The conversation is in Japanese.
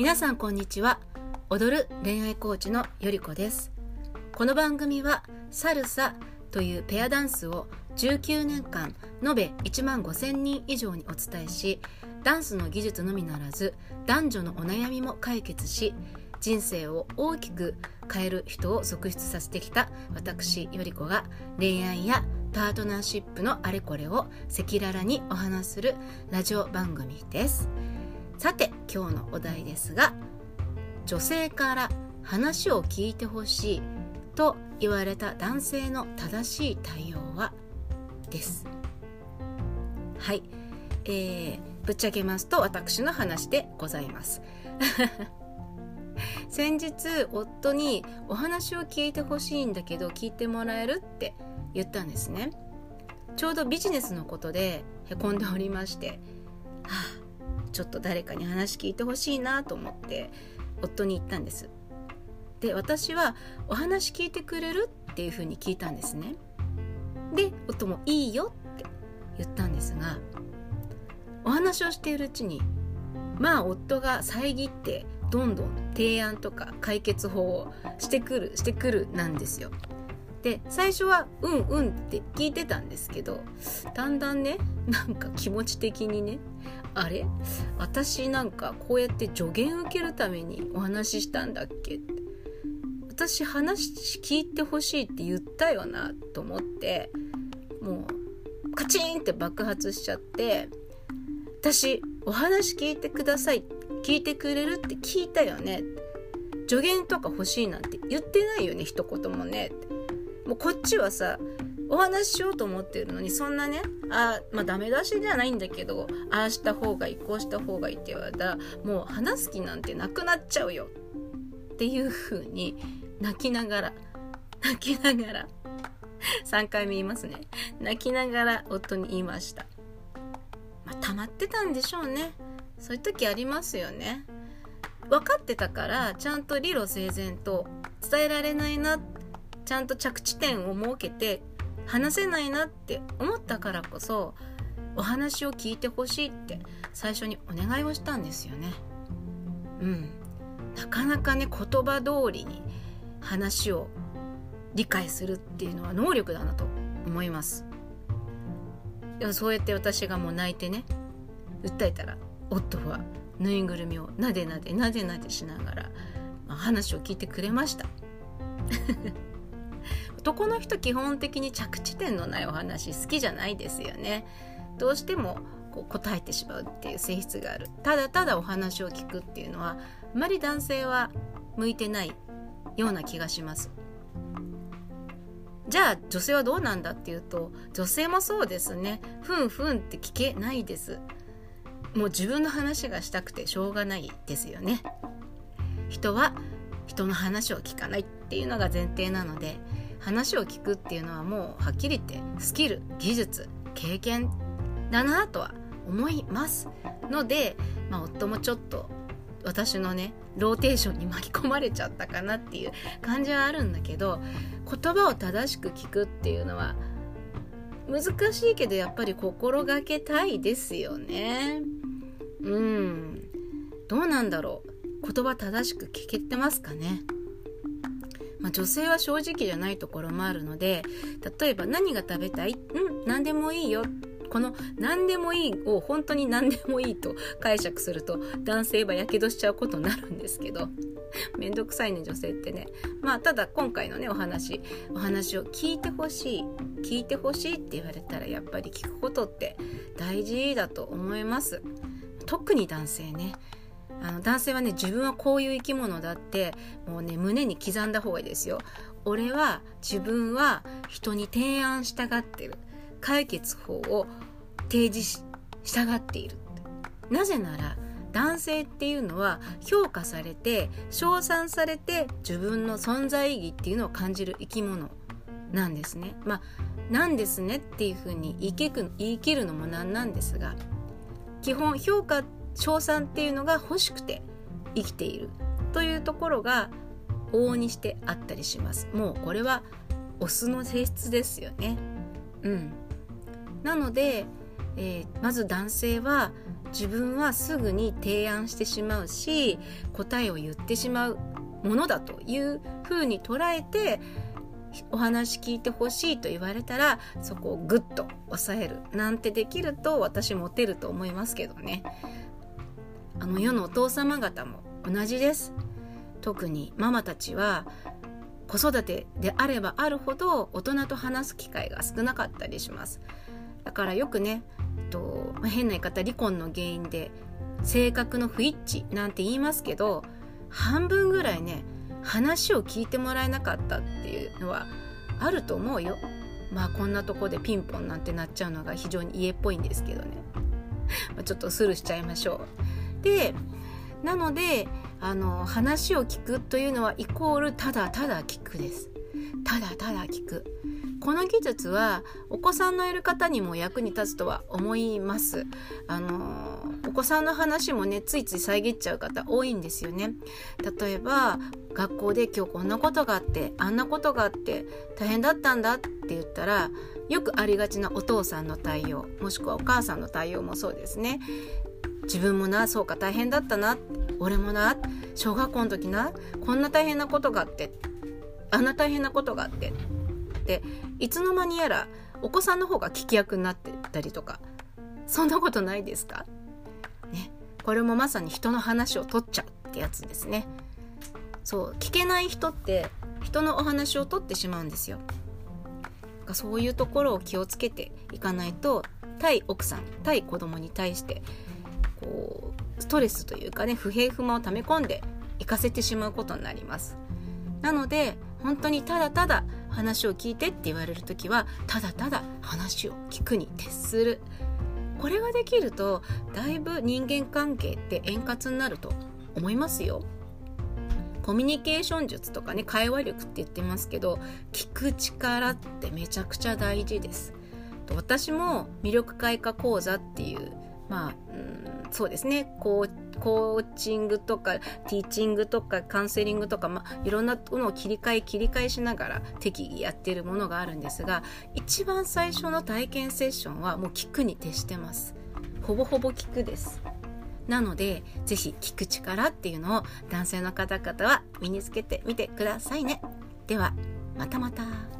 皆さんこんにちは。踊る恋愛コーチのよりこです。この番組はサルサというペアダンスを19年間延べ1万5000人以上にお伝えしダンスの技術のみならず男女のお悩みも解決し人生を大きく変える人を続出させてきた私よりこが恋愛やパートナーシップのあれこれを赤裸々にお話するラジオ番組です。さて今日のお題ですが女性から話を聞いてほしいと言われた男性の正しい対応はです。はい、えー、ぶっちゃけますと私の話でございます。先日夫にお話を聞いてほしいんだけど聞いてもらえるって言ったんですね。ちょうどビジネスのことでへこんでおりましてちょっと誰かに話聞いてほしいなと思って夫に言ったんですで私はお話聞いてくれるっていうふうに聞いたんですねで夫もいいよって言ったんですがお話をしているうちにまあ夫が遮ってどんどん提案とか解決法をしてくるしてくるなんですよ。で最初は「うんうん」って聞いてたんですけどだんだんねなんか気持ち的にねあれ？私なんかこうやって助言受けるためにお話ししたんだっけ？って私話聞いてほしいって言ったよなと思ってもうカチンって爆発しちゃって私お話聞いてください聞いてくれるって聞いたよね。助言とか欲しいなんて言ってないよね一言もね。ってもうこっちはさお話ししようと思ってるのにそんなねあまあダメ出しじゃないんだけどああした方がいいこうした方がいいって言われたらもう話す気なんてなくなっちゃうよ。っていう風に泣きながら泣きながら3回目言いますね。泣きながら夫に言いました。まあ溜まってたんでしょうね。そういう時ありますよね。分かってたからちゃんと理路整然と伝えられないなってちゃんと着地点を設けて話せないなって思ったからこそお話を聞いてほしいって最初にお願いをしたんですよね。うん。なかなかね言葉通りに話を理解するっていうのは能力だなと思います。でもそうやって私がもう泣いてね訴えたら夫はぬいぐるみをなでなでなでなでしながら、まあ、話を聞いてくれました。男の人基本的に着地点のないお話好きじゃないですよね。どうしてもこう答えてしまうっていう性質がある。ただただお話を聞くっていうのはあまり男性は向いてないような気がします。じゃあ女性はどうなんだっていうと女性もそうですね。ふんふんって聞けないです。もう自分の話がしたくてしょうがないですよね。人は人の話を聞かないっていうのが前提なので話を聞くっていうのはもうはっきり言ってスキル技術経験だなとは思いますので、まあ、夫もちょっと私のねローテーションに巻き込まれちゃったかなっていう感じはあるんだけど言葉を正しく聞くっていうのは難しいけどやっぱり心がけたいですよね。うん。どうなんだろう。言葉正しく聞けてますかね。女性は正直じゃないところもあるので例えば何が食べたい？うん何でもいいよ。この何でもいいを本当に何でもいいと 解釈すると男性はやけどしちゃうことになるんですけど めんどくさいね女性ってね。まあただ今回のねお話お話を聞いてほしい聞いてほしいって言われたらやっぱり聞くことって大事だと思います。特に男性ね。あの男性はね自分はこういう生き物だってもうね胸に刻んだ方がいいですよ。俺は自分は人に提案したがってる。解決法を提示し従っている。なぜなら男性っていうのは評価されて称賛されて自分の存在意義っていうのを感じる生き物なんですね。まあなんですねっていうふうに言い切るのもなんなんですが基本評価って称賛っていうのが欲しくて生きているというところが往々にしてあったりします。もうこれはオスの性質ですよね。うん。なのでえー、まず男性は自分はすぐに提案してしまうし答えを言ってしまうものだというふうに捉えてお話聞いてほしいと言われたらそこをグッと抑えるなんてできると私モテると思いますけどねあの世のお父様方も同じです。特にママたちは子育てであればあるほど大人と話す機会が少なかったりします。だからよくねと変な言い方離婚の原因で性格の不一致なんて言いますけど半分ぐらいね話を聞いてもらえなかったっていうのはあると思うよ。まあこんなとこでピンポンなんてなっちゃうのが非常に家っぽいんですけどね。ちょっとスルーしちゃいましょう。でなのであの話を聞くというのはイコールただただ聞くですただただ聞くこの技術はお子さんのいる方にも役に立つとは思います。あのお子さんの話もねついつい遮っちゃう方多いんですよね。例えば学校で今日こんなことがあってあんなことがあって大変だったんだって言ったらよくありがちなお父さんの対応もしくはお母さんの対応もそうですね。自分もなそうか大変だったな。俺もな小学校の時なこんな大変なことがあってあんな大変なことがあってっていつの間にやらお子さんの方が聞き役になってたりとかそんなことないですか？ねこれもまさに人の話を取っちゃうってやつですね。そう聞けない人って人のお話を取ってしまうんですよ。そういうところを気をつけていかないと対奥さん対子供に対してこうストレスというかね不平不満を溜め込んでいかせてしまうことになります。なので本当にただただ話を聞いてって言われる時はただただ話を聞くに徹する。これができるとだいぶ人間関係って円滑になると思いますよ。コミュニケーション術とかね会話力って言ってますけど聞く力ってめちゃくちゃ大事です。私も魅力開花講座っていうまあ、そうですね。コーチングとかティーチングとかカウンセリングとか、まあ、いろんなものを切り替え切り替えしながら適宜やってるものがあるんですが一番最初の体験セッションはもう聞くに徹してます。ほぼほぼ聞くです。なのでぜひ聞く力っていうのを男性の方々は身につけてみてくださいね。ではまたまた。